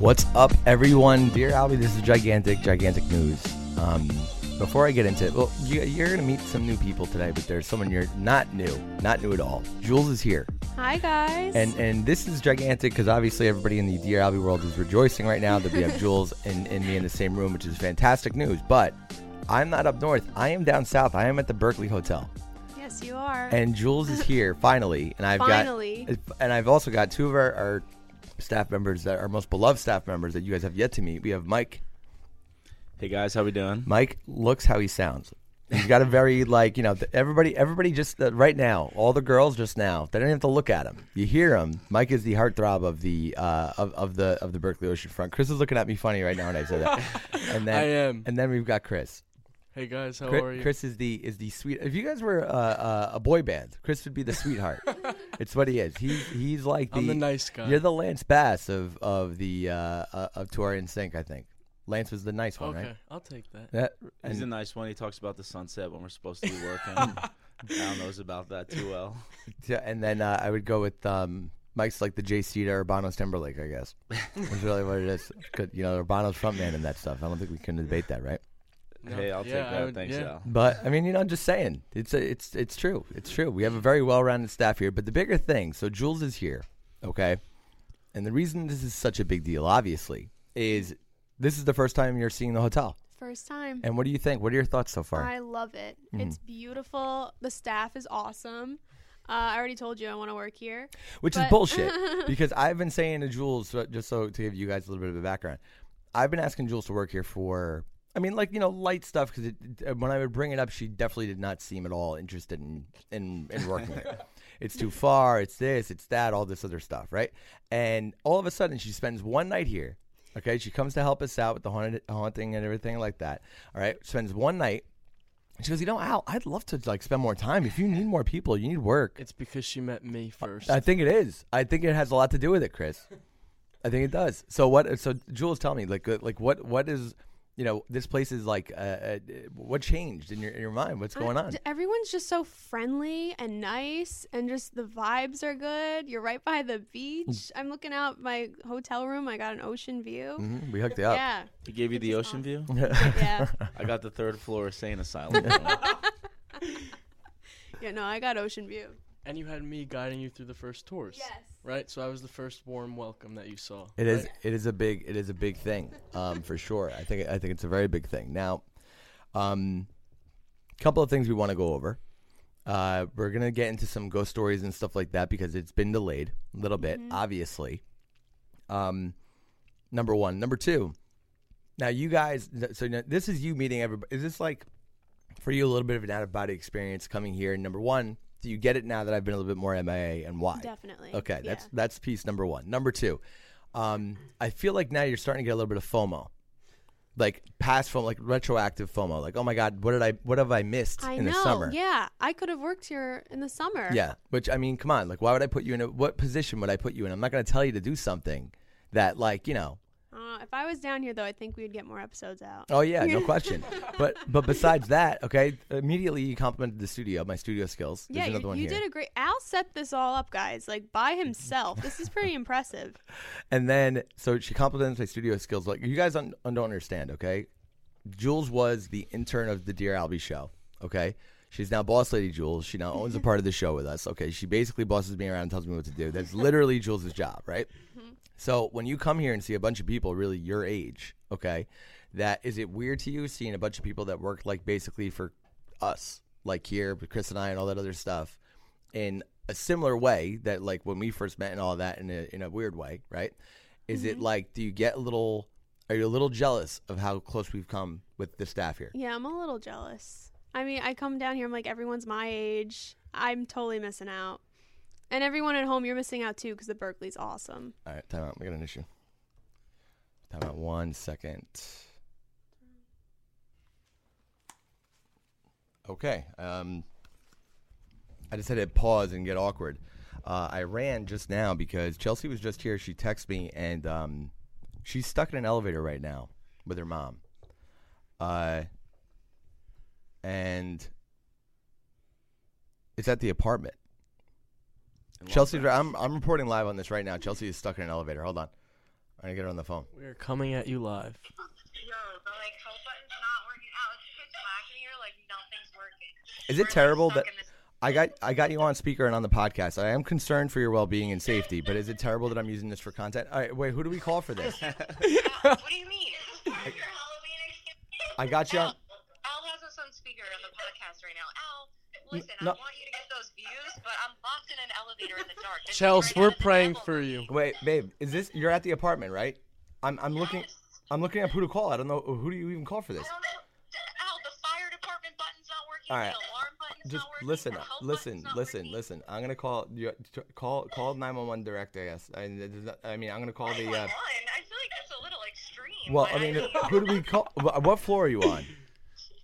What's up, everyone? Dear Albie, this is gigantic, gigantic news. Um, before I get into it, well, you, you're going to meet some new people today, but there's someone you're not new, not new at all. Jules is here. Hi guys. And and this is gigantic because obviously everybody in the Dear Albie world is rejoicing right now that we have Jules and, and me in the same room, which is fantastic news. But I'm not up north. I am down south. I am at the Berkeley Hotel. yes, you are. And Jules is here finally, and I've Finally. got, and I've also got two of our, our staff members that are most beloved staff members that you guys have yet to meet. We have Mike. Hey guys, how we doing? Mike looks how he sounds. He's got a very like you know everybody everybody just uh, right now all the girls just now they don't even have to look at him. You hear him. Mike is the heartthrob of the uh, of, of the of the Berkeley Ocean Front Chris is looking at me funny right now when I say that. And then I am. And then we've got Chris. Hey guys, how Chris, are you? Chris is the is the sweet. If you guys were uh, uh, a boy band, Chris would be the sweetheart. it's what he is. He's he's like the, I'm the nice guy. You're the Lance Bass of of the uh, uh, of Tour in Sync. I think Lance was the nice one, okay, right? I'll take that. That, He's and- a nice one. He talks about the sunset when we're supposed to be working. Al knows about that too well. Yeah, and then uh, I would go with um, Mike's like the JC Cedar Urbano's Timberlake, I guess. That's really what it is. Good, you know, Urbano's frontman and that stuff. I don't think we can debate that, right? No, Hey, I'll yeah, take that. would- Thanks, yeah. Al. But I mean, you know, I'm just saying, it's a, it's it's true. It's true. We have a very well-rounded staff here. But the bigger thing, so Jules is here, okay, and the reason this is such a big deal, obviously, is this is the first time you're seeing the hotel. First time. And what do you think? What are your thoughts so far? I love it. Mm-hmm. It's beautiful. The staff is awesome. Uh, I already told you I want to work here. Which is bullshit. because I've been saying to Jules, just so to give you guys a little bit of a background, I've been asking Jules to work here for, I mean, like, you know, light stuff. Because when I would bring it up, she definitely did not seem at all interested in, in, in working here. It's too far. It's this, it's that, all this other stuff, right? And all of a sudden, she spends one night here. Okay, she comes to help us out with the haunted, haunting and everything like that. All right, spends one night. She goes, you know, Al, I'd love to like spend more time. If you need more people, you need work. It's because she met me first. I think it is. I think it has a lot to do with it, Chris. I think it does. So what? So Jules, tell me, like, uh, like what? What is? You know, this place is like. Uh, uh, what changed in your in your mind? What's going I- on? Everyone's just so friendly and nice, and just the vibes are good. You're right by the Mm. beach. I'm looking out my hotel room. I got an ocean view. Mhm, We hooked it up. Yeah, He gave you the Which is ocean view. yeah, I got the third floor sane asylum. yeah. No, I got ocean view. And you had me guiding you through the first tours. Yes. Right. So I was the first warm welcome that you saw. It is. It is a big. It is a big thing, um, for sure. I think. I think it's a very big thing. Now, um, couple of things we want to go over. Uh, we're gonna get into some ghost stories and stuff like that because it's been delayed a little bit, obviously. Um, number one, number two. Now, you guys. So this is you meeting everybody. Is this like for you a little bit of an out of body experience coming here? Number one, do you get it now that I've been a little bit more MIA and why? Definitely. Okay, that's Yeah. that's piece number one. Number two, um, I feel like now you're starting to get a little bit of FOMO, like past FOMO, like retroactive FOMO. Like, oh my god, what did I, what have I missed I in know. the summer? Yeah, I could have worked here in the summer. Yeah, which I mean, come on, like, why would I put you in a what position would I put you in? I'm not going to tell you to do something that, like, you know, Uh, if I was down here, though, I think we'd get more episodes out. Oh yeah, no question. But but besides that, okay, immediately you complimented the studio, my studio skills. There's yeah, you, you did a great. Al set this all up, guys, like by himself. this is pretty impressive. And then, so she compliments my studio skills. Like, you guys un- don't understand, okay? Jules was the intern of the Dear Albie show, okay? She's now boss lady Jules. She now owns a part of the show with us. Okay, she basically bosses me around and tells me what to do. That's literally Jules' job, right? So when you come here and see a bunch of people really your age, okay, that is it weird to you seeing a bunch of people that work like basically for us, like here, with Chris and I, and all that other stuff, in a similar way that like when we first met and all that in a in a weird way, right? Is it mm-hmm. like do you get a little? Are you a little jealous of how close we've come with the staff here? Yeah, I'm a little jealous. I mean, I come down here, I'm like, everyone's my age. I'm totally missing out. And everyone at home, you're missing out too because the Berkeley's awesome. All right, time out. We got an issue. Time out one second. Okay. Um, I just had to pause and get awkward. Uh, I ran just now because Chelsea was just here. She texted me, and um, she's stuck in an elevator right now with her mom. Uh, and it's at the apartment. Chelsea, I'm I'm reporting live on this right now. Chelsea is stuck in an elevator. Hold on, I'm gonna get her on the phone. We are coming at you live. Yo, the like help button's not working out. It's pitch black here, like nothing's working. Is We're, it terrible that I got I got you on speaker and on the podcast? I am concerned for your well being and safety, but is it terrible that I'm using this for content? All right, wait, who do we call for this? Al, what do you mean? Your Halloween? I got you on- Al, Al has us on speaker on the podcast right now. Al, listen, no. I want you to get those views, but I'm locked in an elevator in the dark. This Chels, we're out of the praying for you. Wait, babe, is this you're at the apartment, right? I'm I'm looking I'm looking up who to call. I don't know who do you even call for this. I don't know. Al, the fire department button's not working. All right. The alarm button's Just not working. listen, the help listen, not listen, working. listen. I'm gonna call you. Call call 911 direct. I guess. I, I mean, I'm gonna call the. Uh, I feel like that's a little extreme. well, I mean, who do we call? What floor are you on?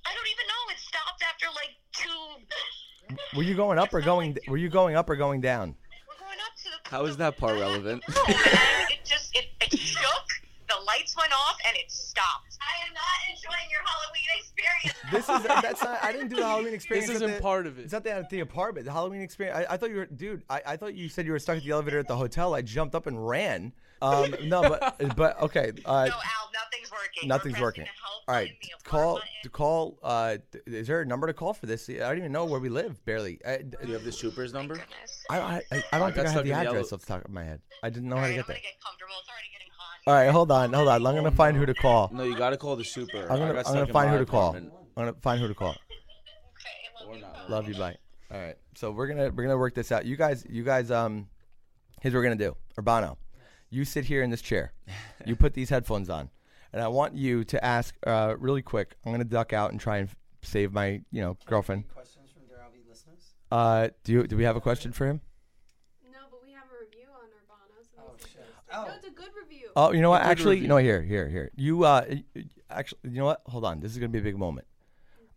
I don't even know. It stopped after like two. Were you going up or going? Were you going up or going down? We're going up to the. How is that part relevant? No, and it just it, it shook. The lights went off and it stopped. I am not enjoying your Halloween experience. This is that's not. I didn't do the Halloween experience. This isn't the- part of it. It's not that at the apartment. The Halloween experience. I, I thought you were, dude. I, I thought you said you were stuck at the elevator at the hotel. I jumped up and ran. Um, no, but but okay. Uh, no, Al, nothing's working. nothing's working. pressing the help All right, call to call. Uh, is there a number to call for this? I don't even know where we live. Barely. I, Do you have the Supers number? Goodness. I, I, I don't I think got I have the address ele- off the top of my head. I didn't know All how right, to I'm get there. gonna get comfortable. It's already getting hot. All right, hold on, hold on. I'm gonna find who to call. No, you got to call the Super. I'm gonna I'm gonna find who to call. I'm gonna find who to call. Okay, love Or you. not. Love you, bye. All right, so we're gonna we're gonna work this out. You guys, you guys, um, here's what we're gonna do. Urbano, you sit here in this chair. You put these headphones on, and I want you to ask uh, really quick. I'm gonna duck out and try and f- save my you know girlfriend. Questions from Dear Albie listeners? Uh, do you do we have a question for him? No, but we have a review on Urbano. So Oh, this is shit. good. Oh. No, it's a good review. Oh, you know what? good Actually, no. here, here, here. You uh, y- y- actually, you know what? Hold on. This is gonna be a big moment.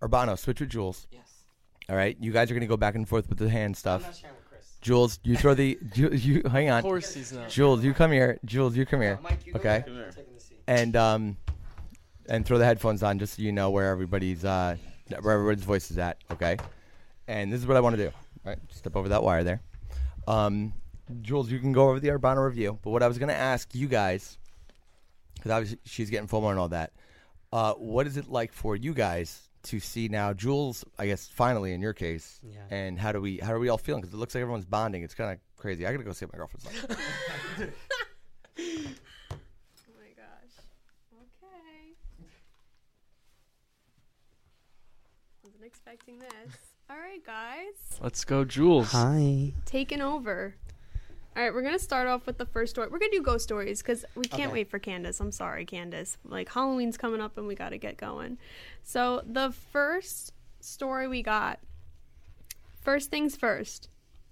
Urbano, switch with Jules. Yes. All right, you guys are gonna go back and forth with the hand I'm stuff. not sharing with Chris. Jules, you throw the. You, you hang Of on. course he's not. Jules, you come here. Jules, you come here. Mike, you go Okay. Come here. I'm taking the seat. And um, and throw the headphones on just so you know where everybody's uh, where everybody's voice is at. Okay. And this is what I want to do. All right, step over that wire there. Um, Jules, you can go over the Urbano review. But what I was gonna ask you guys, because obviously she's getting FOMO and all that. Uh, what is it like for you guys to see now, Jules? I guess finally in your case. Yeah. And how do we how are we all feeling? Because it looks like everyone's bonding. It's kind of crazy. I gotta go see what my girlfriend's like. Oh my gosh. Okay. Wasn't expecting this. All right, guys. Let's go, Jules. Hi. Taking over. All right, we're gonna start off with the first story. We're gonna do ghost stories because we can't Okay. wait for Candace. I'm sorry, Candace. Like Halloween's coming up and we got to get going. So the first story we got. First things first.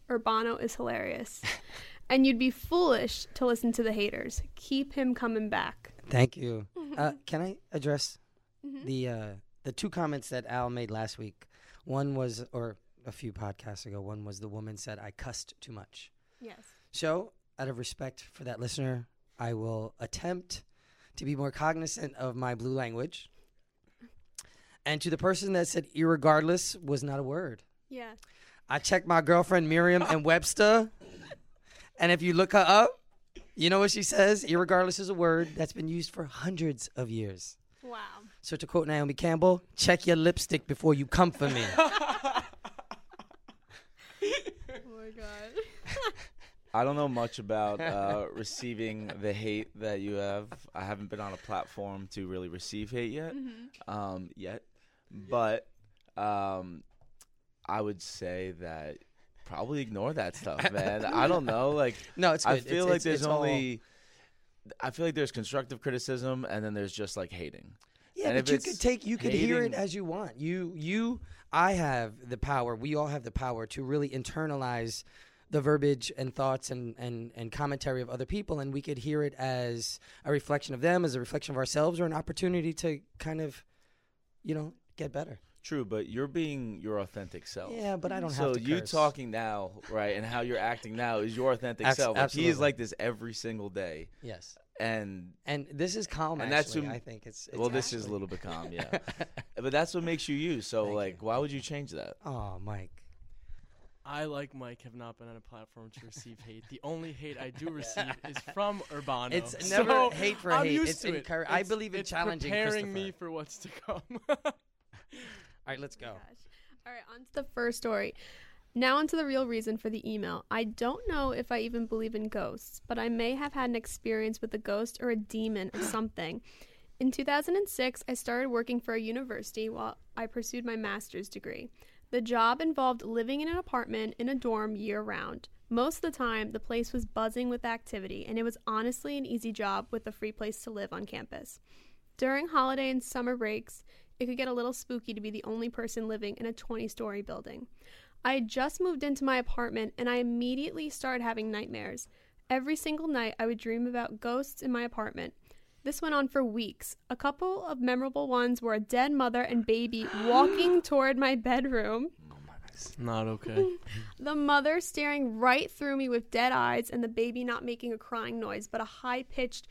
Urbano is hilarious, and you'd be foolish to listen to the haters. Keep him coming back. Thank you. Uh, can I address the uh, the two comments that Al made last week? One was, or a few podcasts ago, one was the woman said I cussed too much. Yes. So, out of respect for that listener, I will attempt to be more cognizant of my blue language. And to the person that said irregardless was not a word. Yeah. I checked my girlfriend Miriam and Webster, and if you look her up, you know what she says? Irregardless is a word that's been used for hundreds of years. Wow. So to quote Naomi Campbell, check your lipstick before you come for me. Oh my god. I don't know much about uh, receiving the hate that you have. I haven't been on a platform to really receive hate yet, Mm-hmm. um, yet. But um, I would say that probably ignore that stuff, man. I don't know. Like, No, it's I feel It's- like it's- there's it's all- only. I feel like there's constructive criticism, and then there's just like hating. Yeah, And but you could take you could hear it as you want. You you I have the power. We all have the power to really internalize the verbiage and thoughts and, and, and commentary of other people and we could hear it as a reflection of them, as a reflection of ourselves or an opportunity to kind of you know, get better. True, but you're being your authentic self. Yeah, but I don't so have to So you talking now, right, and how you're acting now is your authentic Abs- self. Like, he is like this every single day, Yes. and And this is calm And that's actually. who- I think it's, it's well, this is a little bit calm, yeah. but that's what makes you you. So, Thank like, why would you change that? Oh, Mike. I, like Mike, have not been on a platform to receive hate. The only hate I do receive is from Urbano. It's So never hate for I'm hate. Used It's to it. encour- I It's- believe in it's challenging preparing me for what's to come. All right, let's oh go. Gosh. All right, on to the first story. Now, onto the real reason for the email. I don't know if I even believe in ghosts, but I may have had an experience with a ghost or a demon or something. In 2006, I started working for a university while I pursued my master's degree. The job involved living in an apartment in a dorm year round. Most of the time, the place was buzzing with activity, and it was honestly an easy job with a free place to live on campus. During holiday and summer breaks, it could get a little spooky to be the only person living in a 20 story building. I had just moved into my apartment and I immediately started having nightmares. Every single night, I would dream about ghosts in my apartment. This went on for weeks. A couple of memorable ones were a dead mother and baby walking toward my bedroom, Oh my! It's not okay. the mother staring right through me with dead eyes, and the baby not making a crying noise but a high pitched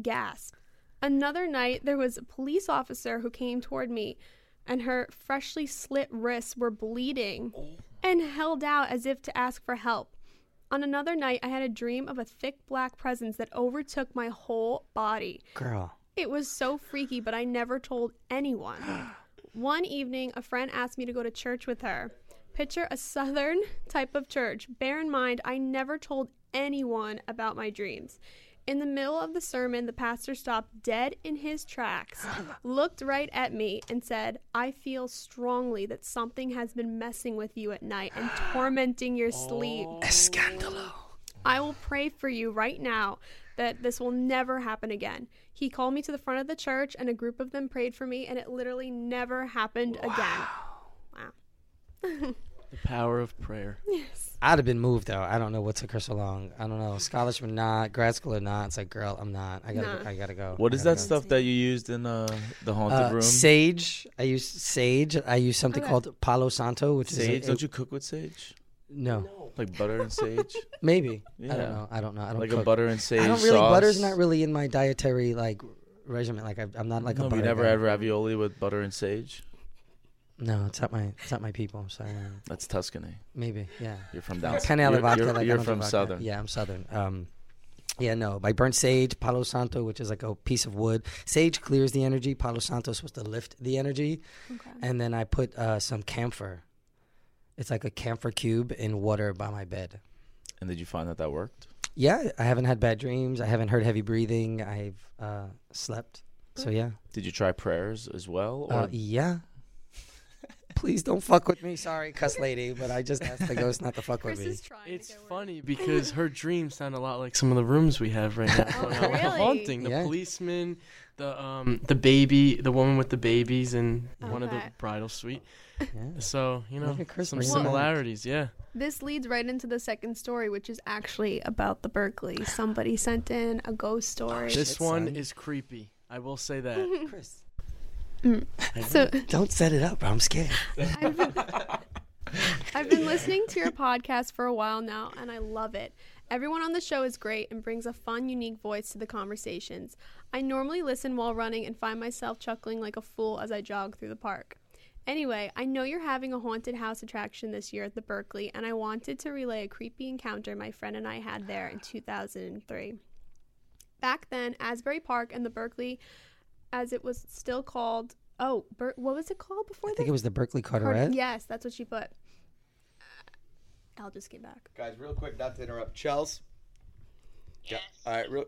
gasp. Another night, there was a police officer who came toward me, and her freshly slit wrists were bleeding oh. and held out as if to ask for help. On another night, I had a dream of a thick black presence that overtook my whole body. Girl. It was so freaky, but I never told anyone. One evening, a friend asked me to go to church with her. Picture a southern type of church. Bear in mind, I never told anyone about my dreams. In the middle of the sermon, the pastor stopped dead in his tracks, looked right at me, and said, I feel strongly that something has been messing with you at night and tormenting your sleep. Oh. Escandalo. I will pray for you right now that this will never happen again. He called me to the front of the church, and a group of them prayed for me, and it literally never happened again. Wow. the power of prayer. Yes. I'd have been moved though. I don't know what took her so long. I don't know. Scholarship or not, grad school or not. It's like, girl, I'm not. I gotta. Nah. I gotta go. What I is that go. stuff that you used in uh, the haunted Uh, room? sage. I use sage. I use something Okay. called Palo Santo, which Sage? is a, Don't you cook with sage? no, Like butter and sage? maybe. I don't know. I don't know. I don't like cook. a butter and sage I don't really. sauce? Butter's not really in my dietary like regimen. Like I, I'm not like no, a butter. you never guy. had ravioli with butter and sage? No, it's not my. It's not my people. I'm sorry. That's Tuscany. Maybe. Yeah. You're from down Penne alla You're, vodka. you're, like, you're from vodka. Southern. Yeah, I'm southern. Um, yeah, no. I burnt sage, Palo Santo, which is like a piece of wood. Sage clears the energy. Palo Santo is supposed to lift the energy. Okay. And then I put uh, some camphor. It's like a camphor cube in water by my bed. And did you find that that worked? Yeah, I haven't had bad dreams. I haven't heard heavy breathing. I've uh, slept. So yeah, Did you try prayers as well? Or uh, yeah. Please don't fuck with me. Sorry, cuss lady, but I just asked the ghost not to fuck Chris with me. is trying It's to get funny because her dreams sound a lot like some of the rooms we have right now. Oh, Like really? haunting. The Yeah. policeman, the um, the baby, the woman with the babies, and one of the Okay. bridal suite. Yeah. So you know Look at Chris some bringing it back. similarities. Yeah. This leads right into the second story, which is actually about the Berkeley. Somebody sent in a ghost story. This Shit, one son. is creepy. I will say that. Chris, Mm. so don't set it up. I'm scared. I've been, I've been listening to your podcast for a while now, and I love it. Everyone on the show is great and brings a fun, unique voice to the conversations. I normally listen while running and find myself chuckling like a fool as I jog through the park. Anyway, I know you're having a haunted house attraction this year at the Berkeley, and I wanted to relay a creepy encounter my friend and I had there in 2003. Back then, Asbury Park and the Berkeley, as it was still called, oh, Ber- what was it called before I this? think it was the Berkeley Card- Carteret. Yes, that's what she put. Al just came back. Guys, real quick, not to interrupt. Chels. Yes. All right, real,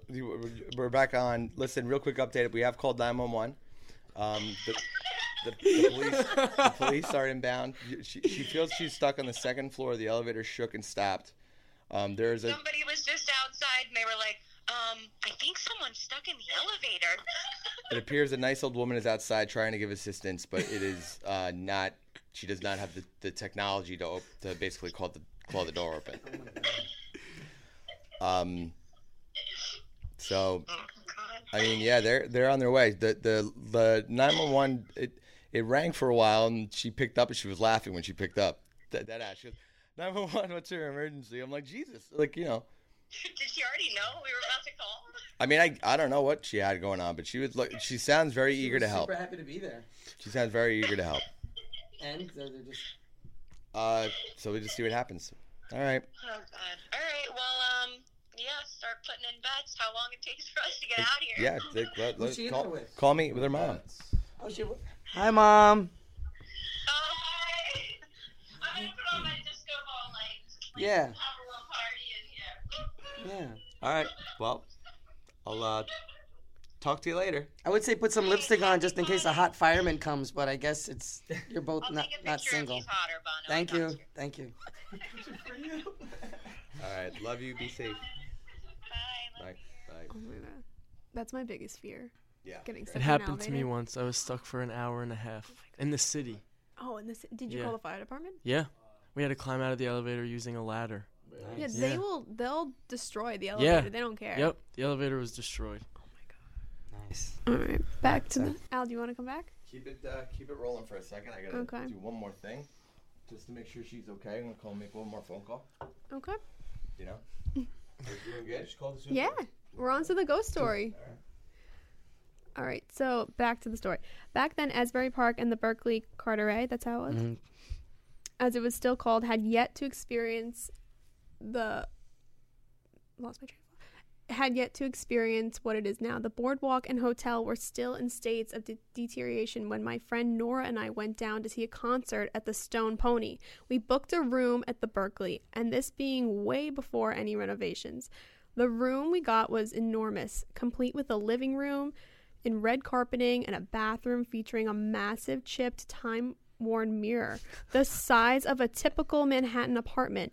we're back on. Listen, real quick update. We have called 911. Um, the, the, the, police, the police are inbound. She, she feels she's stuck on the second floor. The elevator shook and stopped. Um, there's a Somebody was just outside and they were like, um, I think someone's stuck in the elevator. It appears a nice old woman is outside trying to give assistance, but it is uh, not. She does not have the, the technology to op- to basically call the call the door open. Um. So, oh, I mean, yeah, they're they're on their way. The the the nine one one it it rang for a while, and she picked up, and she was laughing when she picked up. That that ass. She goes, nine one one. What's your emergency? I'm like, Jesus, like you know. Did she already know we were about to call? I mean, I I don't know what she had going on, but she was like, she sounds very eager to help. Super happy to be there. She sounds very eager to help. And so they're just. Uh, so we just see what happens. All right. Oh, God. All right, well, um, yeah, start putting in bets how long it takes for us to get out of here. Yeah. They, let, Who's let- she call, with? call me with her mom. Oh, she. Hi, mom. Oh, hi. I'm going to put on my disco ball lights. Like, Yeah. Have Yeah. All right. Well, I'll uh, talk to you later. I would say put some lipstick on just in case a hot fireman comes, but I guess it's you're both I'll not take a not single. if he's hotter, Bono. Thank you, promise thank you. All right. Love you. Be safe. Bye. Bye. Bye. Oh my god, that's my biggest fear. Yeah. Getting stuck It happened to me once. I was stuck for an hour and a half in the city. Oh, and this did you Yeah. call the fire department? Yeah. We had to climb out of the elevator using a ladder. Yeah, Nice. they Yeah. will. They'll destroy the Yeah. elevator. They don't care. Yep. The elevator was destroyed. Oh my god. Nice. All right, back to the. Al, do you want to come back? Keep it uh, keep it rolling for a second. I gotta Okay. do one more thing, just to make sure she's okay. I'm gonna call make one more phone call. Okay. You know. Are you doing good? Just call the Yeah, we're on to the ghost story. All right, so back to the story. Back then, Asbury Park and the Berkeley Carteret, that's how it was, Mhm. as it was still called, had yet to experience the. Lost my train of thought. Had yet to experience what it is now. The boardwalk and hotel were still in states of de- deterioration when my friend Nora and I went down to see a concert at the Stone Pony. We booked a room at the Berkeley, and this being way before any renovations. The room we got was enormous, complete with a living room in red carpeting and a bathroom featuring a massive chipped time worn mirror, the size of a typical Manhattan apartment.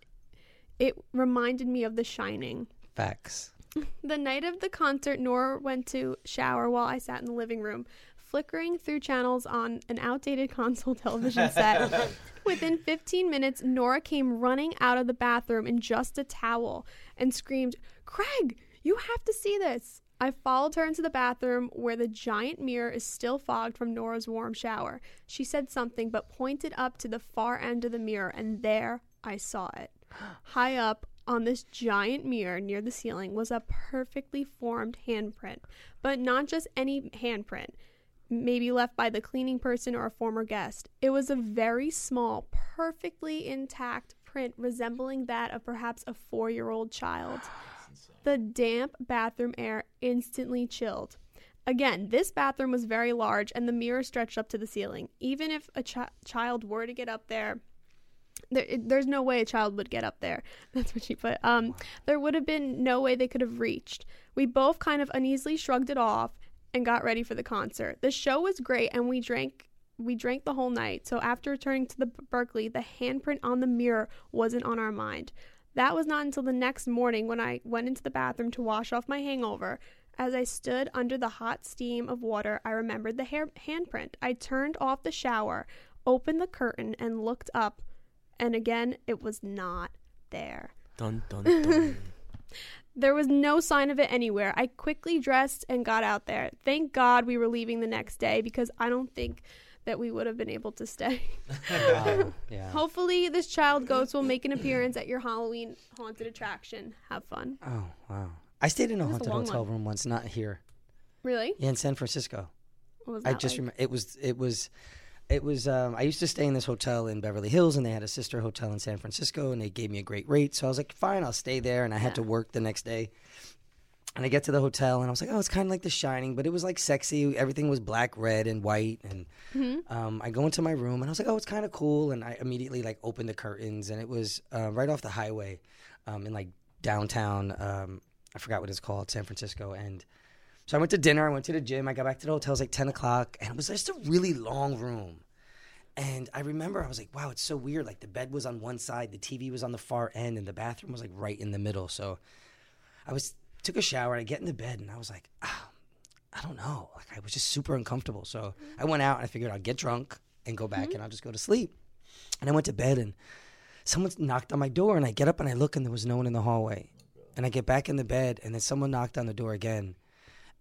It reminded me of The Shining. Facts. The night of the concert, Nora went to shower while I sat in the living room, flickering through channels on an outdated console television set. Within 15 minutes, Nora came running out of the bathroom in just a towel and screamed, Craig, you have to see this. I followed her into the bathroom where the giant mirror is still fogged from Nora's warm shower. She said something but pointed up to the far end of the mirror, and there I saw it. High up on this giant mirror near the ceiling was a perfectly formed handprint, but not just any handprint, maybe left by the cleaning person or a former guest. It was a very small, perfectly intact print resembling that of perhaps a four year old child. The damp bathroom air instantly chilled. Again, this bathroom was very large and the mirror stretched up to the ceiling. Even if a chi- child were to get up there, there, there's no way a child would get up there. That's what she put. Um, there would have been no way they could have reached. We both kind of uneasily shrugged it off and got ready for the concert. The show was great, and we drank. We drank the whole night. So after returning to the Berkeley, the handprint on the mirror wasn't on our mind. That was not until the next morning when I went into the bathroom to wash off my hangover. As I stood under the hot steam of water, I remembered the hair handprint. I turned off the shower, opened the curtain, and looked up and again it was not there. Dun dun dun. There was no sign of it anywhere. I quickly dressed and got out there. Thank God we were leaving the next day because I don't think that we would have been able to stay. Wow. Yeah. Hopefully, this child ghost will make an appearance at your Halloween haunted attraction. Have fun. Oh wow. I stayed in a was a haunted hotel one. room once, not here. Really? Yeah, in San Francisco. What was I just like? remember it was it was it was um, I used to stay in this hotel in Beverly Hills and they had a sister hotel in San Francisco and they gave me a great rate so I was like fine I'll stay there and I had to work the next day and I get to the hotel, and I was like, oh, it's kind of like The Shining, but it was like sexy. Everything was black, red, and white. And um, I go into my room, and I was like, oh, it's kind of cool. And I immediately like opened the curtains, and it was uh, right off the highway, um, in like downtown. Um, I forgot what it's called, San Francisco, and. So I went to dinner. I went to the gym. I got back to the hotel. It was like ten o'clock, and it was just a really long room. And I remember I was like, wow, it's so weird. Like the bed was on one side, the TV was on the far end, and the bathroom was like right in the middle. So I was took a shower I get in the bed and I was like, ah, I don't know. Like I was just super uncomfortable. So I went out and I figured I'd get drunk and go back and I'll just go to sleep. And I went to bed and someone knocked on my door and I get up and I look and there was no one in the hallway. And I get back in the bed and then someone knocked on the door again.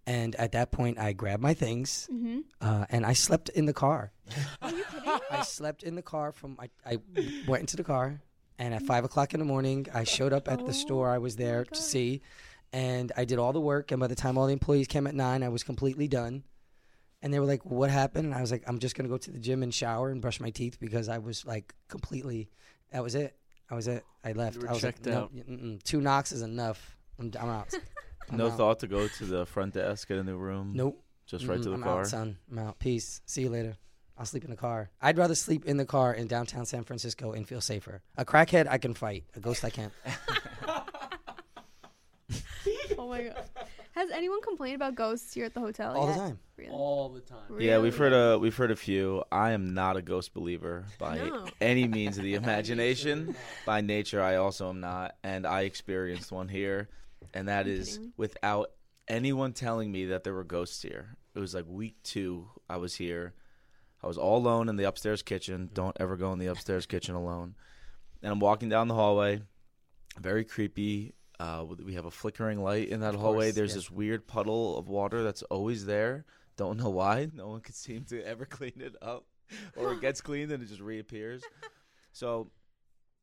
And at that point, I grabbed my things uh, and I slept in the car. Are you kidding? I slept in the car from I, I went into the car and at five o'clock in the morning I showed up at the store I was there to see and I did all the work and by the time all the employees came at nine I was completely done. And they were like what happened? And I was like I'm just gonna go to the gym and shower and brush my teeth because I was like completely that was it. I was it. I left. Were I was checked like, out. mm-mm, two knocks is enough. I'm, I'm out I'm No out. thought to go to the front desk, get a new room. nope Just right to Mm-mm, the I'm car. out, son. I'm out. Peace. See you later. I'll sleep in the car. I'd rather sleep in the car in downtown San Francisco and feel safer. A crackhead, I can fight. A ghost, I can't. Oh my god. Has anyone complained about ghosts here at the hotel? All the yet? time. Really? all the time. Yeah, we've heard a we've heard a few. I am not a ghost believer by No. any means of the imagination. by nature, I also am not, and I experienced one here, and that Are you is kidding without anyone telling me that there were ghosts here. It was like week two. I was here. I was all alone in the upstairs kitchen. Don't ever go in the upstairs kitchen alone. And I'm walking down the hallway. Very creepy. Uh, we have a flickering light in that hallway. course, There's yeah. this weird puddle of water that's always there. Don't know why. No one could seem to ever clean it up, or it gets cleaned and it just reappears. So,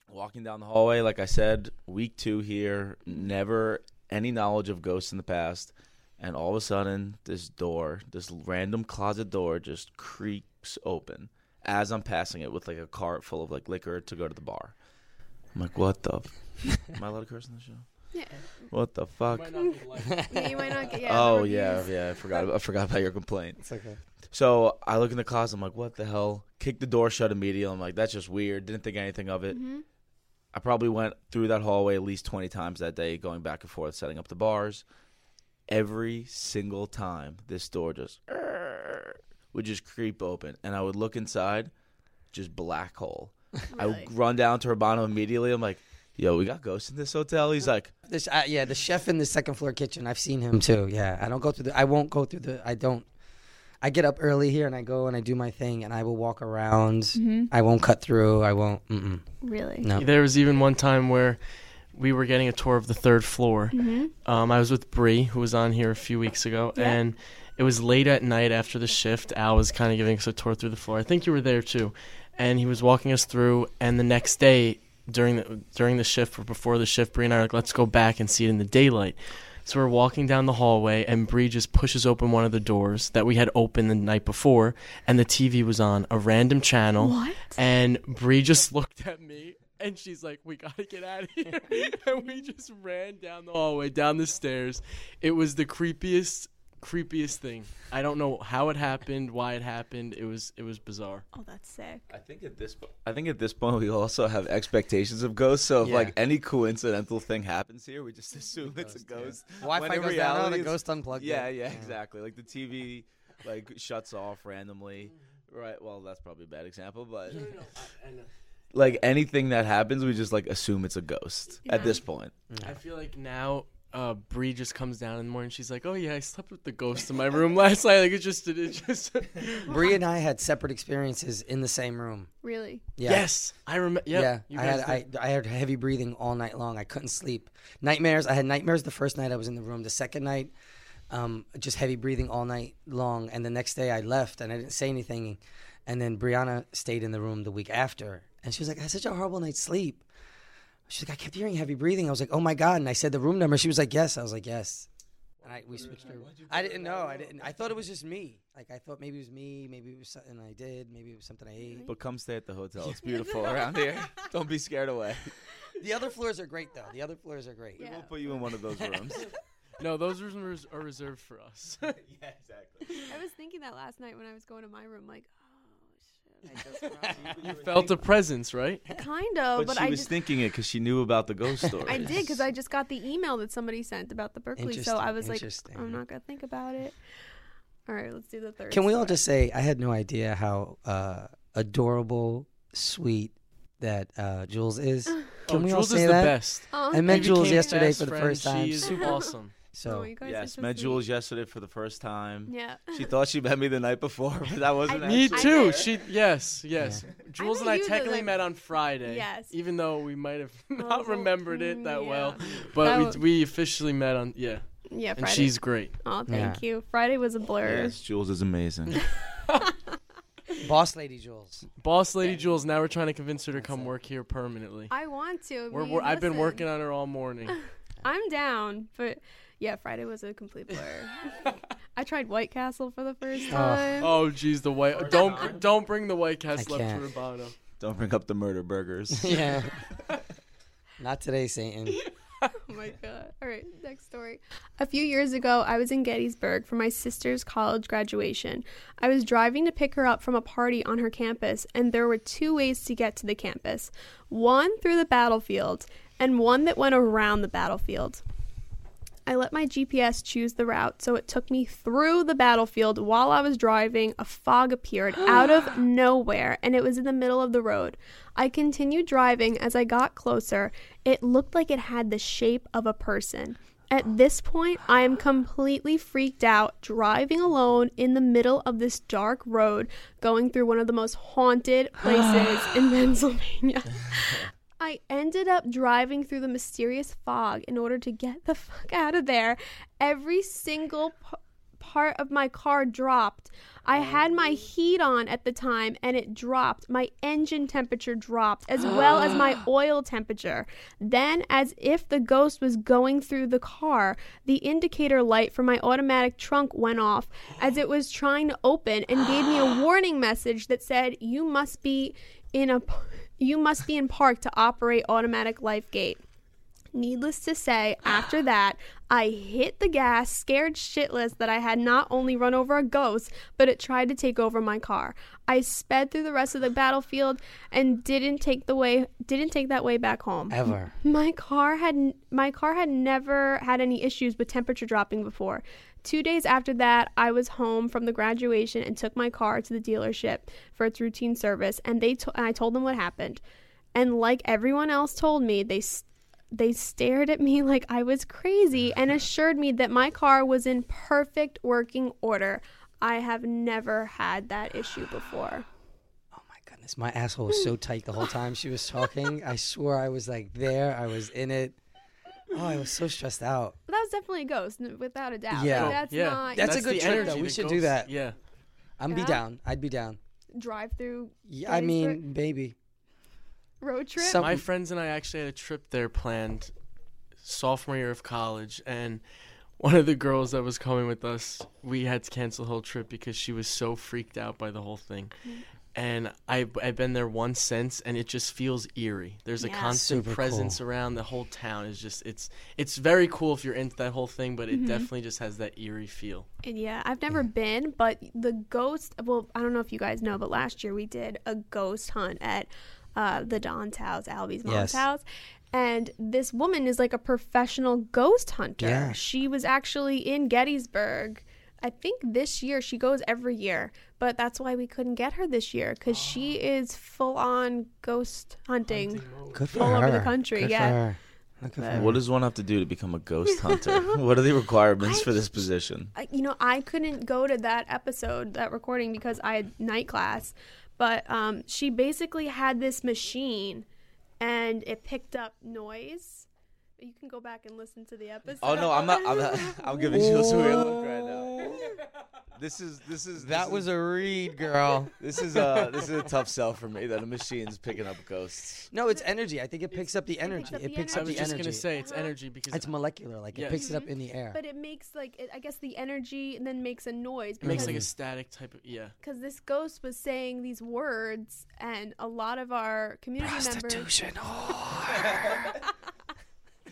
walking down the hallway, like I said, week two here, never any knowledge of ghosts in the past, and all of a sudden, this door, this random closet door, just creaks open as I'm passing it with like a cart full of like liquor to go to the bar. I'm like, what the? F- Am I allowed to curse on the show? Yeah. What the fuck? Might not be Yeah, you might not get. Yeah, oh yeah, reviews. yeah. I forgot. I forgot about your complaint. It's okay. So I look in the closet. I'm like, what the hell? Kick the door shut immediately. I'm like, that's just weird. Didn't think anything of it. Mhm. I probably went through that hallway at least 20 times that day, going back and forth, setting up the bars. Every single time, this door just would just creep open, and I would look inside, just black hole. I would run down to Urbano immediately. I'm like, yo, we got ghosts in this hotel. He's like, The sh- uh, yeah, the chef in the second floor kitchen. I've seen him too. Yeah, I don't go through the. I won't go through the. I don't. I get up early here and I go and I do my thing and I will walk around. Mhm. I won't cut through. I won't. Mm-mm. Really. No. There was even one time where we were getting a tour of the third floor. Mhm. Um, I was with Bree, who was on here a few weeks ago, Yeah. and it was late at night after the shift. Al was kind of giving us a tour through the floor. I think you were there too, and he was walking us through. And the next day, during the during the shift or before the shift, Bree and I are like, "Let's go back and see it in the daylight." So we're walking down the hallway, and Bree just pushes open one of the doors that we had opened the night before, and the TV was on a random channel. What? And Bree just looked at me and she's like, We gotta get out of here. and we just ran down the hallway, down the stairs. It was the creepiest, creepiest thing. I don't know how it happened, why it happened. It was it was bizarre. Oh, that's sick. I think at this po- I think at this point we also have expectations of ghosts. So if Yeah. like any coincidental thing happens here, we just assume it's a ghost. Wi-Fi When in goes down. Oh, reality the ghost unplugged. Yeah, it. yeah, exactly. Like the TV like shuts off randomly. Right. Well, that's probably a bad example, but like anything that happens, we just like assume it's a ghost at this point. I feel like now uh Bree just comes down in the morning. She's like, "Oh yeah, I slept with the ghost in my room last night." Like it just, it just. Bree and I had separate experiences in the same room. Really. Yeah. Yes, I remember. Yeah, you I had. I, I had heavy breathing all night long. I couldn't sleep. Nightmares. I had nightmares the first night I was in the room. The second night, um, just heavy breathing all night long. And the next day I left and I didn't say anything. And then Brianna stayed in the room the week after, and she was like, "I had such a horrible night's sleep." She's like, "I kept hearing heavy breathing." I was like, "Oh my god!" And I said the room number. She was like, "Yes." I was like, "Yes." And I we switched her. I didn't know. I didn't. I thought it was just me. Like I thought maybe it was me. Maybe it was something I did. Maybe it was something I ate. But come stay at the hotel. It's beautiful around here. Don't be scared away. The other floors are great though. The other floors are great. Yeah. We'll put you in one of those rooms. No, those rooms are reserved for us. yeah, exactly. I was thinking that last night when I was going to my room, like, oh shit, I just cried. you felt a presence, right? kind of, But, but, she I was just thinking it because she knew about the ghost story. I did because I just got the email that somebody sent about the Berkeley, so I was like. I'm not gonna think about it. All right, let's do the third. Can we all story. just say I had no idea how uh, adorable, sweet that uh, Jules is? Can oh, we Jules all say is that? the best. Oh, I met Jules yesterday for the friends. first time. She is Super- awesome. So Oh, you guys yes, so met sweet. Jules yesterday for the first time. Yeah. She thought she met me the night before, but that wasn't. I- Me too. She yes, yes. Jules and I technically met on Friday. Yes. Even though we might have not a- remembered it that yeah. well, That but wa- we, we officially met on yeah, Yeah, and she's great. Oh, thank Yeah. you. Friday was a blur. Yes, Jules is amazing. Boss lady Jules. Boss lady Jules. Now we're trying to convince her to come work here permanently. I want to. I We're, mean, we're, I've been working on her all morning. I'm down, but yeah, Friday was a complete blur. I tried White Castle for the first time. Oh jeez, the white don't don't bring the White Castle up can't. to Urbano. Don't bring up the murder burgers. yeah. Not today, Satan. Oh my god. All right, next story. A few years ago, I was in Gettysburg for my sister's college graduation. I was driving to pick her up from a party on her campus, and there were two ways to get to the campus one through the battlefield, and one that went around the battlefield. I let my GPS choose the route, so it took me through the battlefield. While I was driving, a fog appeared out of nowhere, and it was in the middle of the road. I continued driving as I got closer. It looked like it had the shape of a person. At this point, I am completely freaked out, driving alone in the middle of this dark road, going through one of the most haunted places in Pennsylvania. I ended up driving through the mysterious fog in order to get the fuck out of there. Every single p- part of my car dropped. I had my oh. heat on at the time and it dropped. My engine temperature dropped as well as my oil temperature. Then, as if the ghost was going through the car, the indicator light for my automatic trunk went off as it was trying to open and gave me a warning message that said, You must be in a. You must be in park to operate automatic liftgate. Needless to say, after that, I hit the gas, scared shitless that I had not only run over a ghost, but it tried to take over my car. I sped through the rest of the battlefield and didn't take the way didn't take that way back home. Ever. My car had my car had never had any issues with temperature dropping before. Two days after that, I was home from the graduation and took my car to the dealership for its routine service, and they to- and I told them what happened. And like everyone else told me, they s- they stared at me like I was crazy and assured me that my car was in perfect working order. I have never had that issue before. Oh my goodness, my asshole was so tight the whole time she was talking. I swore I was like there. I was in it. Oh, I was so stressed out. That was definitely a ghost, n- without a doubt. Yeah. Like, that's yeah, not That's a good the trick, energy though. We that should do goes- that. Yeah, I'm be Yeah. down. I'd be down. drive through Yeah, I mean, baby. road trip. Some- my friends and I actually had a trip there planned sophomore year of college, and one of the girls that was coming with us, we had to cancel the whole trip because she was so freaked out by the whole thing. Mm. And I, I've been there once since, and it just feels eerie. There's a Yeah. constant Super presence cool. around the whole town. Is just it's it's very cool if you're into that whole thing, but it Mm-hmm. definitely just has that eerie feel. And yeah, I've never been, but the ghost. Well, I don't know if you guys know, but last year we did a ghost hunt at uh, the Don's house, Albie's mom's Yes. house. And this woman is like a professional ghost hunter. Yeah. She was actually in Gettysburg. I think this year she goes every year, but that's why we couldn't get her this year because she is full on ghost hunting. Good for all her. over the country, Good yeah. For her. Look at her. What does one have to do to become a ghost hunter? what are the requirements for this position? I- you know, I couldn't go to that episode, that recording, because I had night class. But um, she basically had this machine, and it picked up noise. You can go back and listen to the oh, episode. Oh no, I'm not. I'm not. I'm giving you a weird look right now. This is this is That this was is, a read, girl. this is a this is a tough sell for me that a machine's picking up ghosts. no, it's energy. I think it picks up the energy. It picks up It the picks I up was the just energy. gonna say it's uh-huh. energy because It's molecular. Like Yes. it picks it up in the mhm. air. But it makes like it, I guess the energy and then makes a noise. it makes like a static type of yeah. because this ghost was saying these words, and a lot of our community members.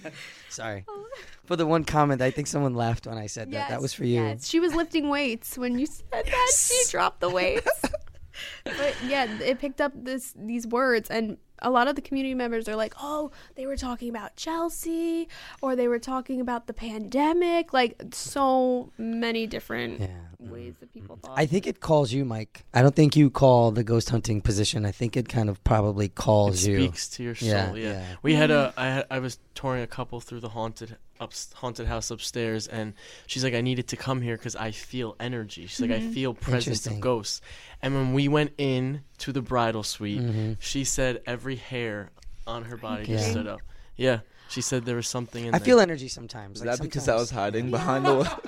Sorry. For the one comment, I think someone laughed when I said that. That was for you. Yes, she was lifting weights when you said that. She dropped the weights. but yeah, it picked up this these words, and a lot of the community members are like, "Oh, they were talking about Chelsea, or they were talking about the pandemic." Like so many different Yeah. ways that people mm. thought. I think it calls you, Mike. I don't think you call the ghost hunting position. I think it kind of probably It calls you. speaks to your soul. Yeah, Yeah, yeah. We had a. Mm-hmm. I had, I was touring a couple through the haunted up haunted house upstairs, and she's like, I needed to come here because I feel energy. She's like, I feel presence of ghosts. And when we went in to the bridal suite, Mm-hmm. she said every hair on her body just stood up. Yeah, she said there was something in there. I there. feel energy sometimes. Is like that because I was sometimes- hiding behind the?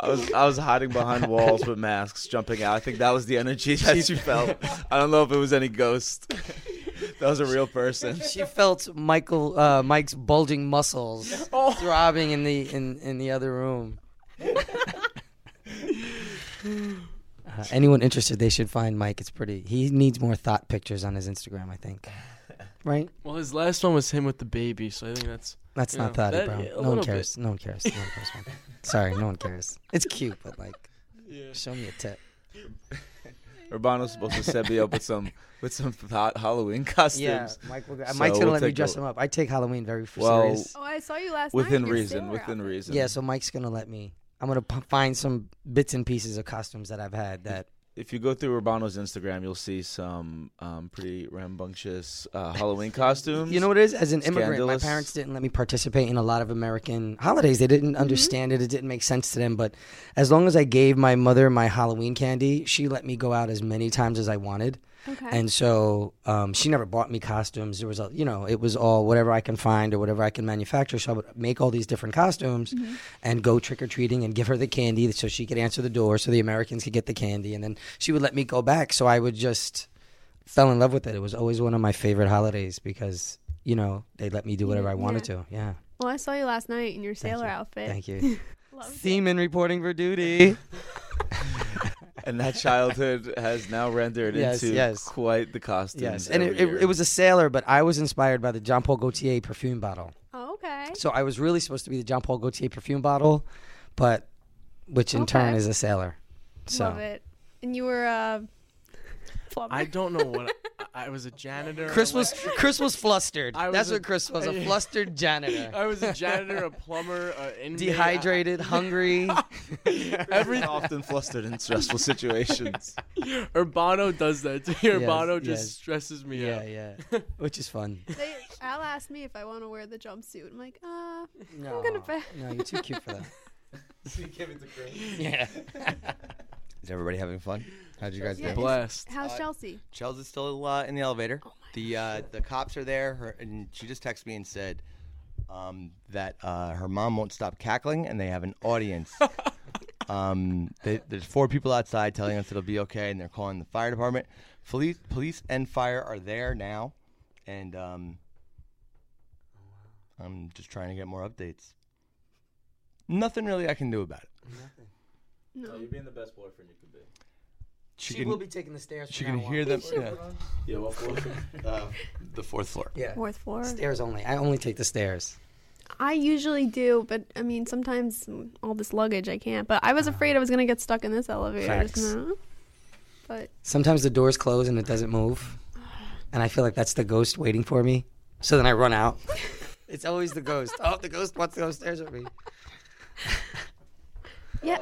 I was I was hiding behind walls with masks, jumping out. I think that was the energy that she felt. I don't know if it was any ghost. that was a real person. She felt Michael, uh, Mike's bulging muscles throbbing in the in, in the other room. Uh, anyone interested, they should find Mike. It's pretty. He needs more thought pictures on his Instagram. I think. Right? Well, his last one was him with the baby, so I think that's. That's not thoughty, that- bro. yeah, a no one cares. No one cares. No one cares. man. Sorry, no one cares. It's cute, but like, Yeah. show me a tip. Urbano's supposed to set me up with some with some hot Halloween costumes. Yeah, Mike. Will, So Mike's gonna we'll let me dress a- him up. I take Halloween very f- Well, serious. oh, I saw you last night. within in reason. Within reason. Yeah, so Mike's gonna let me. I'm gonna p- find some bits and pieces of costumes that I've had that if you go through Urbano's Instagram, you'll see some um, pretty rambunctious uh, Halloween costumes. You know what it is? As an immigrant, Scandalous. my parents didn't let me participate in a lot of American holidays. They didn't understand it. It didn't make sense to them. But as long as I gave my mother my Halloween candy, she let me go out as many times as I wanted. Okay. And so um, she never bought me costumes. There was, a, you know, it was all whatever I can find or whatever I can manufacture. So I would make all these different costumes and go trick or treating and give her the candy so she could answer the door so the Americans could get the candy. And then she would let me go back. So I would just fell in love with it. It was always one of my favorite holidays because, you know, they let me do whatever I wanted yeah. to. Yeah. well, I saw you last night in your sailor you. outfit. Thank you. Seaman reporting for duty. and that childhood has now rendered Yes, into yes. quite the costume. yes. And it, it, it was a sailor, but I was inspired by the Jean Paul Gaultier perfume bottle. Oh, okay. So I was really supposed to be the Jean Paul Gaultier perfume bottle, but which in turn is a sailor. So Love it. And you were uh, plumber. I don't know what. I, I was a janitor. Chris I'm was Chris was flustered. I was That's a- what Chris was, a flustered janitor. I was a janitor, a plumber, inmate. Dehydrated, hungry. Every often flustered in stressful situations. Urbano does that. to me. Urbano just yes. stresses me yeah, out. yeah. Yeah. Which is fun. They, Al asked me if I want to wear the jumpsuit. I'm like, uh, No, gonna bet. no, you're too cute for that. Yeah. Is everybody having fun? How'd you guys Yeah, do? Blessed. how's Chelsea? Chelsea's still uh, in the elevator. the uh, the cops are there, her, and she just texted me and said um, that uh, her mom won't stop cackling, and they have an audience. um, they, there's four people outside telling us it'll be okay, and they're calling the fire department. Police, police and fire are there now, and um, I'm just trying to get more updates. Nothing really I can do about it. No. You're being the best boyfriend you can be. She, She can, will be taking the stairs. she can now hear on. them. Yeah, Yeah, what for? uh, the fourth floor. Yeah. Fourth floor. Stairs only. I only take the stairs. I usually do, but I mean, sometimes all this luggage I can't. But I was afraid I was gonna get stuck in this elevator. Facts. No. But Sometimes the doors close and it doesn't move, and I feel like that's the ghost waiting for me. So then I run out. it's always the ghost. Oh, the ghost wants to go upstairs with me. yeah.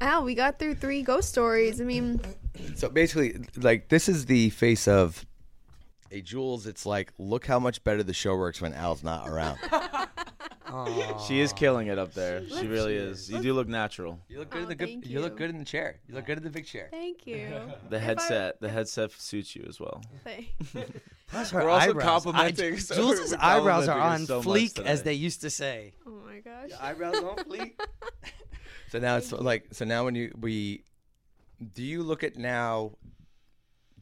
Al, we got through three ghost stories. I mean, So basically, like this is the face of a Jules. It's like, look how much better the show works when Al's not around. She is killing it up there. She really is. You do look natural. You look good Oh, in the good. thank You. look you. good in the chair. You look good in the big chair. thank you. The If I- headset, the headset suits you as well. Thank- Plus her We're also eyebrows. complimenting- I- so Jules's we're eyebrows are complimenting on her so much fleek, today. as they used to say. Oh my gosh. Eyebrows on fleek. So now it's like so now when you we do you look at now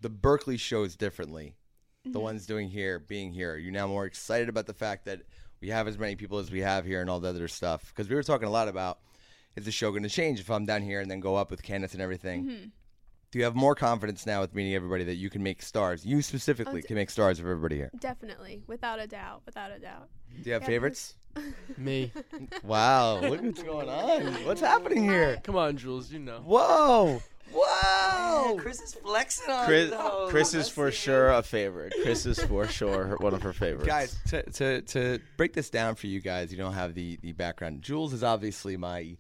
the Berkeley shows differently. The mm-hmm. ones doing here, being here. Are you now more excited about the fact that we have as many people as we have here and all the other stuff? Because we were talking a lot about is the show going to change if I'm down here and then go up with Candace and everything. Mm-hmm. Do you have more confidence now with meeting everybody that you can make stars? You specifically oh, d- can make stars of everybody here. Definitely, without a doubt, without a doubt. Do you have Yeah, favorites? Me. Wow, look what's going on. What's happening here? Come on, Jules. You know. Whoa! Whoa! Chris is flexing on Chris, you, though. Chris is for sure a favorite. Chris is for sure one of her favorites. Guys, to, to, to break this down for you guys, you don't have the, the background. Jules is obviously my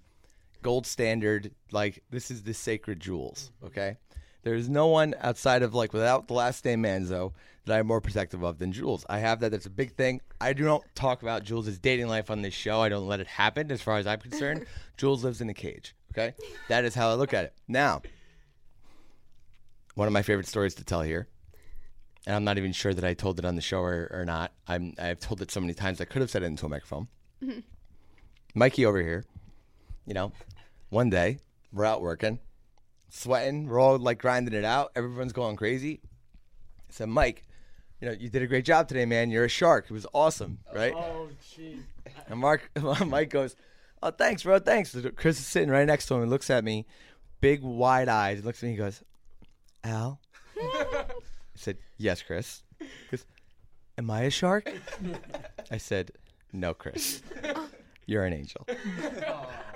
gold standard. Like, this is the sacred Jules, okay? There's no one outside of, like, without the last name Manzo that I'm more protective of than Jules. I have that. That's a big thing. I do not talk about Jules' dating life on this show. I don't let it happen as far as I'm concerned. Jules lives in a cage, okay? That is how I look at it. Now, one of my favorite stories to tell here and I'm not even sure that I told it on the show or, or not. I'm I've told it so many times I could have said it into a microphone. Mm-hmm. Mikey over here, you know, one day we're out working, sweating, we're all like grinding it out. Everyone's going crazy. I said, Mike, you know, you did a great job today, man. You're a shark. It was awesome, right? Oh, jeez. And Mark, Mike goes, "Oh, thanks, bro. Thanks." Chris is sitting right next to him and looks at me, big wide eyes. He looks at me. He goes, "Al." I said, "Yes, Chris." He goes, "Am I a shark?" I said, "No, Chris. You're an angel."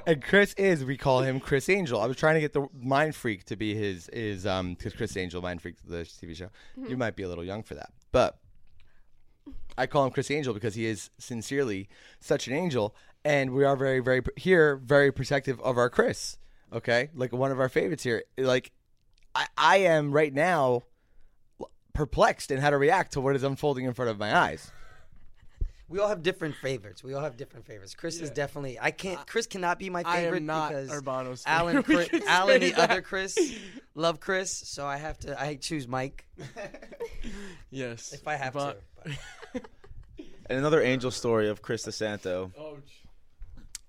And Chris is, we call him Chris Angel. I was trying to get the Mind Freak to be his, is um, because Chris Angel, Mind Freak, the TV show. You might be a little young for that, but I call him Chris Angel because he is sincerely such an angel, and we are very, very here, very protective of our Chris. Okay, like one of our favorites here. Like, I, I am right now perplexed in how to react to what is unfolding in front of my eyes. We all have different favorites. We all have different favorites. Chris is definitely. I can't. Chris cannot be my I am favorite not because Urbano's Alan, favorite. Chris, We can Alan, the that. other Chris, love Chris. So I have to. I choose Mike Yes. if I have But- to. but- And another angel story of Chris DeSanto. Oh,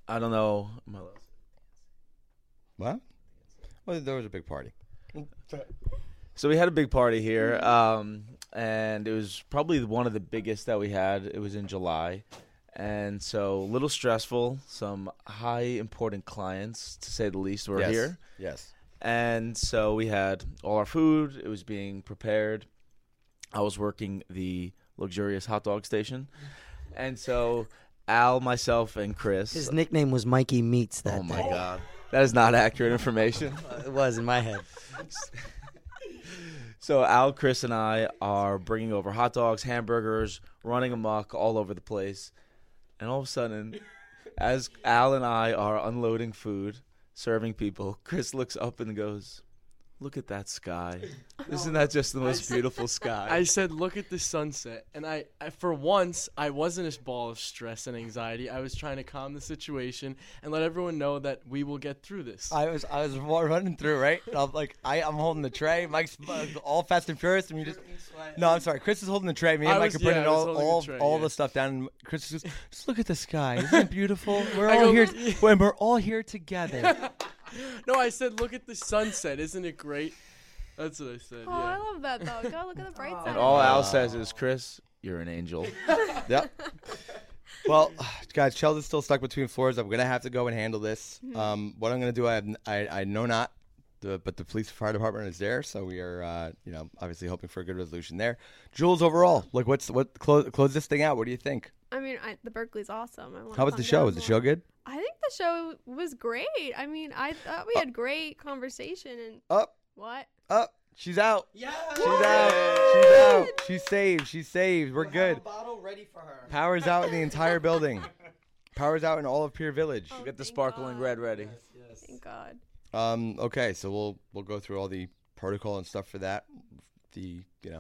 I don't know. am I allowed to- What? Well, there was a big party. So we had a big party here, um, and it was probably one of the biggest that we had. It was in July, and so a little stressful. Some high important clients, to say the least, were yes. here, Yes. and so we had all our food. It was being prepared. I was working the luxurious hot dog station, and so Al, myself, and Chris. His nickname was Mikey Meats. That oh my day. god, that is not accurate information. It was in my head. So Al, Chris, and I are bringing over hot dogs, hamburgers, running amok all over the place, and all of a sudden, as Al and I are unloading food, serving people, Chris looks up and goes, "Look at that sky! Isn't that just the most beautiful sky?" I said, look at the sunset. And I, I, for once, I wasn't a ball of stress and anxiety. I was trying to calm the situation and let everyone know that we will get through this. I was I was wa- running through right. And I'm like I I'm holding the tray. Mike's uh, all fast and furious, and you just. No, I'm sorry. Chris is holding the tray. Me and I Mike was- are putting yeah, all all, the tray, all yeah. the stuff down. And Chris is just, just look at the sky. Isn't it beautiful? We're I all go, here. "Yeah." When we're all here together. no, I said, look at the sunset. Isn't it great? That's what I said. Oh, I yeah. love that though. Go look at the bright side. and all. Al says is, "Chris, you're an angel." yep. Well, guys, Sheldon's still stuck between floors. I'm gonna have to go and handle this. Um, what I'm gonna do, I have, n- I, I know not, the, but the police fire department is there, so we are, uh, you know, obviously hoping for a good resolution there. Jules, overall, like, what's what? Close close this thing out. What do you think? I mean, I, the Berkeley's awesome. I wanna How was the show? Was the show good? I think the show was great. I mean, I thought we had great conversation and Up, what? up. She's out. Yeah. She's out. She's out. She's saved. She's saved. We're good. bottle ready for her. Power's out in the entire building. Power's out in all of Pier Village. Oh, Get the sparkling God. red ready. Yes. Thank God. Um. Okay. So we'll we'll go through all the protocol and stuff for that. The you know,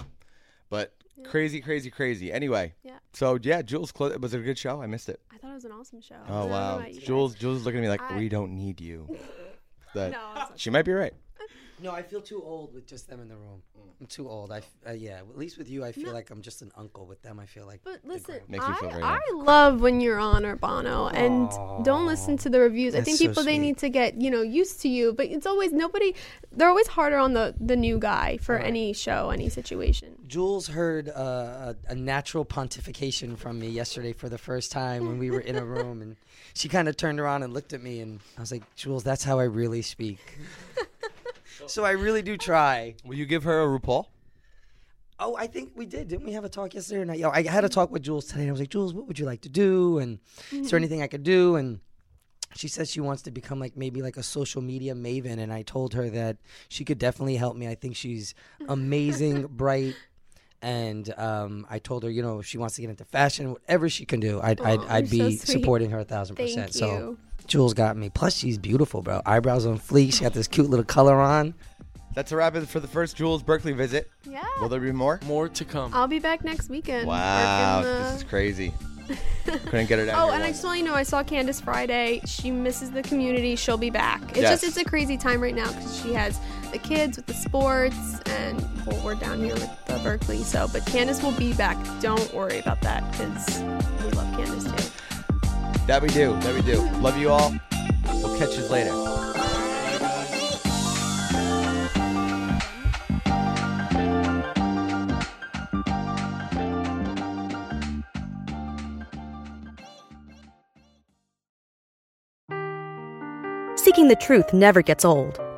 but crazy, crazy, crazy. Anyway. Yeah. So yeah, Jules. Clo- was it a good show? I missed it. I thought it was an awesome show. Oh wow. Jules. Jules is looking at me like I- we don't need you. That No, she might be right. No, I feel too old with just them in the room. I'm too old. I, f- uh, yeah. At least with you, I feel No. like I'm just an uncle. With them, I feel like. But they're listen, grown. Makes me feel I, very I young. love when you're on Urbano and don't listen to the reviews. I That's think so people they sweet. need to get you know used to you, but it's always nobody. They're always harder on the the new guy for any show, any situation. Jules heard uh, a, a natural pontification from me yesterday for the first time when we were in a room, and she kind of turned around and looked at me, and I was like, "Jules, that's how I really speak." So I really do try. Will you give her a RuPaul? Oh, I think we did. Didn't we have a talk yesterday or night? Yo, I had a talk with Jules today. And I was like, Jules, what would you like to do? And is there anything I could do? And she says she wants to become like maybe like a social media maven. And I told her that she could definitely help me. I think she's amazing, bright. And um, I told her, you know, if she wants to get into fashion, whatever she can do, I'd, I'd, Aw, I'd you're be so sweet. supporting her a thousand Thank percent. you. So Jules got me. Plus, she's beautiful, bro. Eyebrows on fleek. She got this cute little color on. That's a wrap for the first Jules Berkeley visit. yeah. Will there be more? More to come. I'll be back next weekend. Wow, the- this is crazy. Couldn't get it out. Oh, here and I just want you to know, I saw Candace Friday. She misses the community. She'll be back. It's Yes. just it's a crazy time right now because she has the kids with the sports, and well, we're down here with the Berkeley. So, but Candace will be back. Don't worry about that because we love Candace too. That we do. That we do. Love you all. We'll catch you later. Seeking the truth never gets old.